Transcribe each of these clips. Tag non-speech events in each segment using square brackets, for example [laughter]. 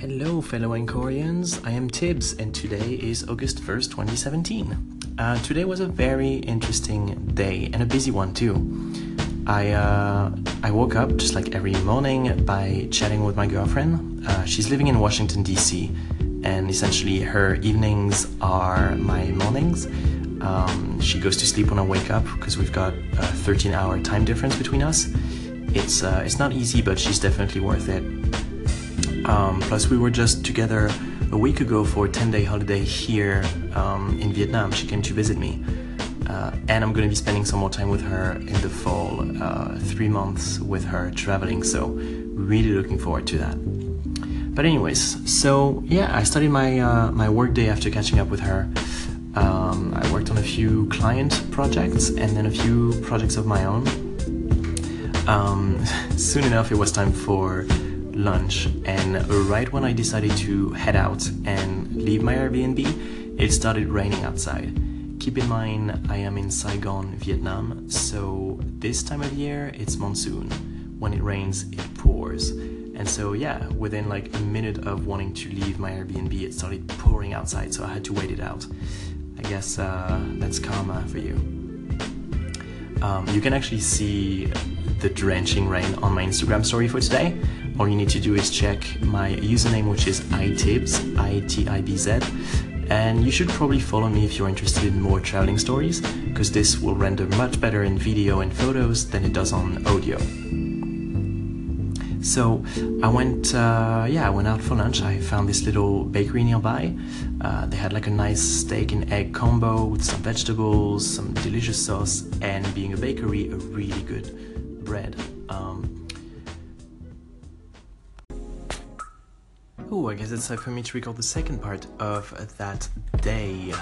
Hello, fellow Anchorians. I am Tibbs, and today is August 1st, 2017. Uh, today was a very interesting day and a busy one, too. I, uh, I woke up just like every morning by chatting with my girlfriend. Uh, she's living in Washington, D.C., and essentially her evenings are my mornings. Um, she goes to sleep when I wake up because we've got a 13 hour time difference between us. It's, uh, it's not easy, but she's definitely worth it. Um, plus, we were just together a week ago for a 10 day holiday here um, in Vietnam. She came to visit me. Uh, and I'm going to be spending some more time with her in the fall, uh, three months with her traveling. So, really looking forward to that. But, anyways, so yeah, I started my, uh, my work day after catching up with her. Um, I worked on a few client projects and then a few projects of my own. Um, [laughs] soon enough, it was time for lunch, and right when I decided to head out and leave my Airbnb, it started raining outside. Keep in mind, I am in Saigon, Vietnam, so this time of year it's monsoon. When it rains, it pours. And so, yeah, within like a minute of wanting to leave my Airbnb, it started pouring outside, so I had to wait it out. I guess uh, that's karma for you. Um, you can actually see the drenching rain on my Instagram story for today all you need to do is check my username, which is itibz, I-T-I-B-Z, and you should probably follow me if you're interested in more traveling stories, because this will render much better in video and photos than it does on audio. So I went, uh, yeah, I went out for lunch. I found this little bakery nearby. Uh, they had like a nice steak and egg combo with some vegetables, some delicious sauce, and being a bakery, a really good bread. Um, Oh, I guess it's time for me to record the second part of that day.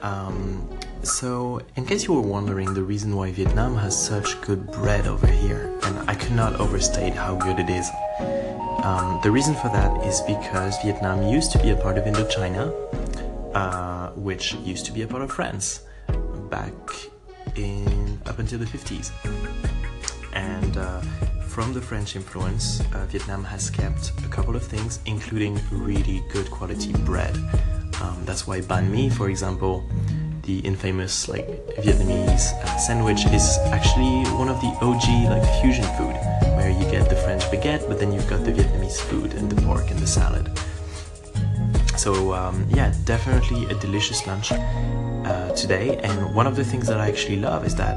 Um, so, in case you were wondering the reason why Vietnam has such good bread over here, and I cannot overstate how good it is. Um, the reason for that is because Vietnam used to be a part of Indochina, uh, which used to be a part of France back in up until the 50s. And uh, from the French influence, uh, Vietnam has kept a couple of things, including really good quality bread. Um, that's why banh mi, for example, the infamous like Vietnamese uh, sandwich, is actually one of the OG like fusion food, where you get the French baguette, but then you've got the Vietnamese food and the pork and the salad. So um, yeah, definitely a delicious lunch uh, today. And one of the things that I actually love is that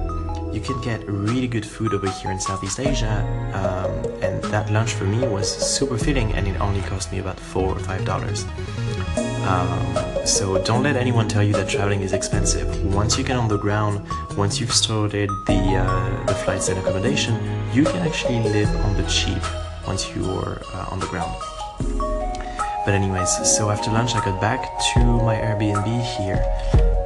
you can get really good food over here in Southeast Asia, um, and that lunch for me was super filling, and it only cost me about four or five dollars. Um, so don't let anyone tell you that traveling is expensive. Once you get on the ground, once you've sorted the uh, the flights and accommodation, you can actually live on the cheap once you're uh, on the ground. But anyways, so after lunch I got back to my Airbnb here,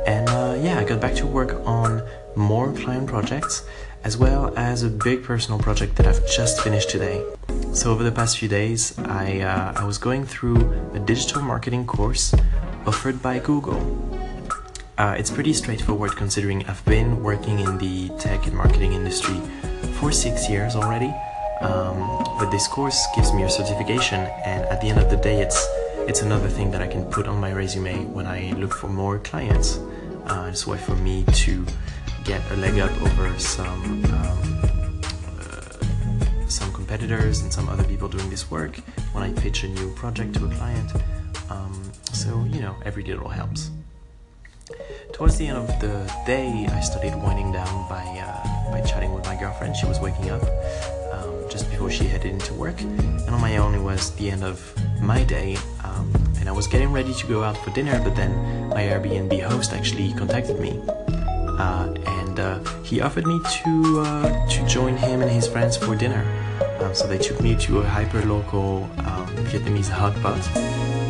and uh, yeah, I got back to work on more client projects, as well as a big personal project that I've just finished today. So over the past few days, I, uh, I was going through a digital marketing course offered by Google. Uh, it's pretty straightforward considering I've been working in the tech and marketing industry for six years already. Um, but this course gives me a certification, and at the end of the day, it's it's another thing that I can put on my resume when I look for more clients. Uh, it's a way for me to get a leg up over some um, uh, some competitors and some other people doing this work when I pitch a new project to a client. Um, so you know, every little helps. Towards the end of the day, I started winding down by uh, by chatting with my girlfriend. She was waking up um, just before she headed into work, and on my own, it was the end of my day. Um, and I was getting ready to go out for dinner, but then my Airbnb host actually contacted me uh, he offered me to uh, to join him and his friends for dinner. Um, so they took me to a hyper local um, Vietnamese hot pot.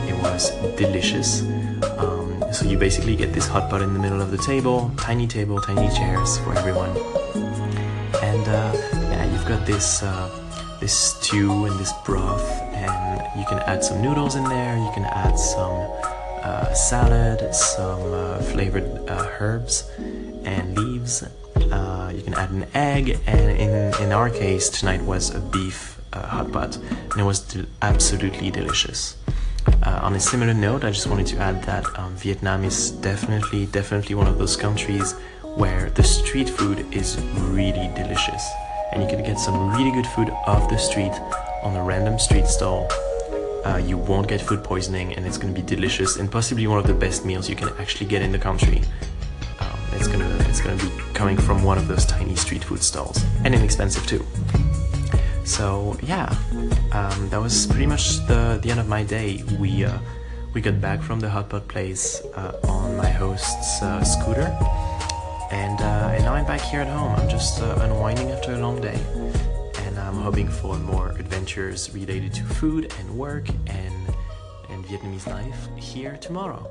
It was delicious. Um, so you basically get this hot pot in the middle of the table, tiny table, tiny chairs for everyone, and uh, yeah, you've got this uh, this stew and this broth, and you can add some noodles in there. You can add some. Uh, salad, some flavored herbs, and leaves. Uh, you can add an egg, and in, in our case, tonight was a beef uh, hot pot, and it was de- absolutely delicious. Uh, on a similar note, I just wanted to add that um, Vietnam is definitely, definitely one of those countries where the street food is really delicious. And you can get some really good food off the street on a random street stall. Uh, you won't get food poisoning and it's going to be delicious and possibly one of the best meals you can actually get in the country. It's gonna it's gonna be coming from one of those tiny street food stalls and inexpensive too. So yeah, um, that was pretty much the the end of my day. We uh, we got back from the hot pot place uh, on my host's uh, scooter, and uh, and now I'm back here at home. I'm just uh, unwinding after a long day, and I'm hoping for more adventures related to food and work and and Vietnamese life here tomorrow.